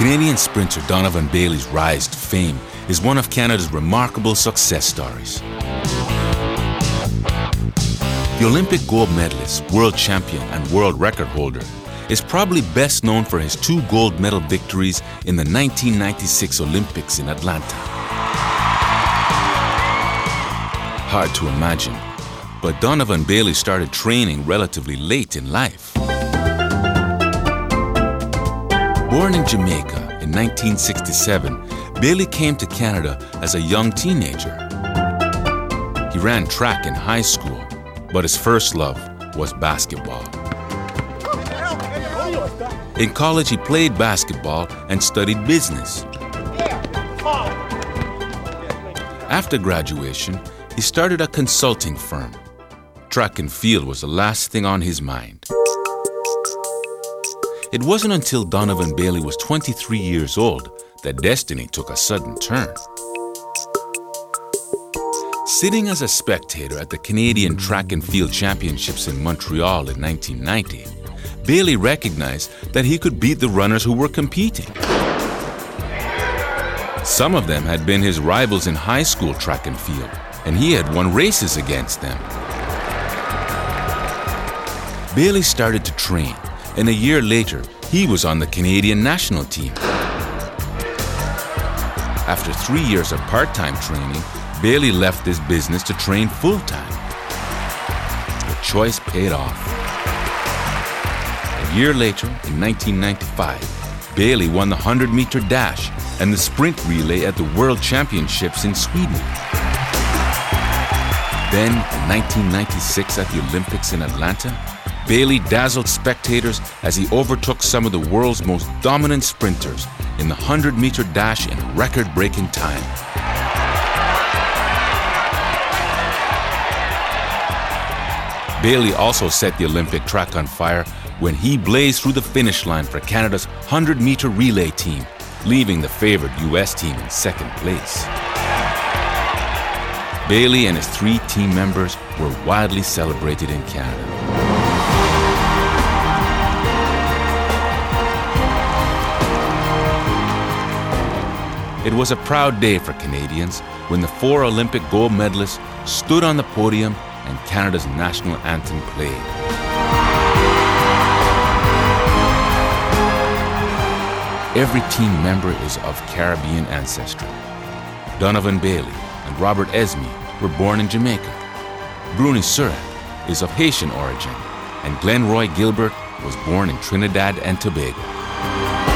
Canadian sprinter Donovan Bailey's rise to fame is one of Canada's remarkable success stories. The Olympic gold medalist, world champion, and world record holder is probably best known for his two gold medal victories in the 1996 Olympics in Atlanta. Hard to imagine, but Donovan Bailey started training relatively late in life. Born in Jamaica in 1967, Bailey came to Canada as a young teenager. He ran track in high school, but his first love was basketball. In college, he played basketball and studied business. After graduation, he started a consulting firm. Track and field was the last thing on his mind. It wasn't until Donovan Bailey was 23 years old that destiny took a sudden turn. Sitting as a spectator at the Canadian Track and Field Championships in Montreal in 1990, Bailey recognized that he could beat the runners who were competing. Some of them had been his rivals in high school track and field, and he had won races against them. Bailey started to train, and a year later, he was on the Canadian national team. After three years of part time training, Bailey left this business to train full time. The choice paid off. A year later, in 1995, Bailey won the 100 meter dash and the sprint relay at the World Championships in Sweden. Then, in 1996 at the Olympics in Atlanta, Bailey dazzled spectators as he overtook some of the world's most dominant sprinters in the 100 meter dash in record breaking time. Bailey also set the Olympic track on fire when he blazed through the finish line for Canada's 100 meter relay team, leaving the favored US team in second place. Bailey and his three team members were widely celebrated in Canada. It was a proud day for Canadians when the four Olympic gold medalists stood on the podium and Canada's national anthem played. Every team member is of Caribbean ancestry. Donovan Bailey and Robert Esmie were born in Jamaica. Bruny Surin is of Haitian origin, and Glenroy Gilbert was born in Trinidad and Tobago.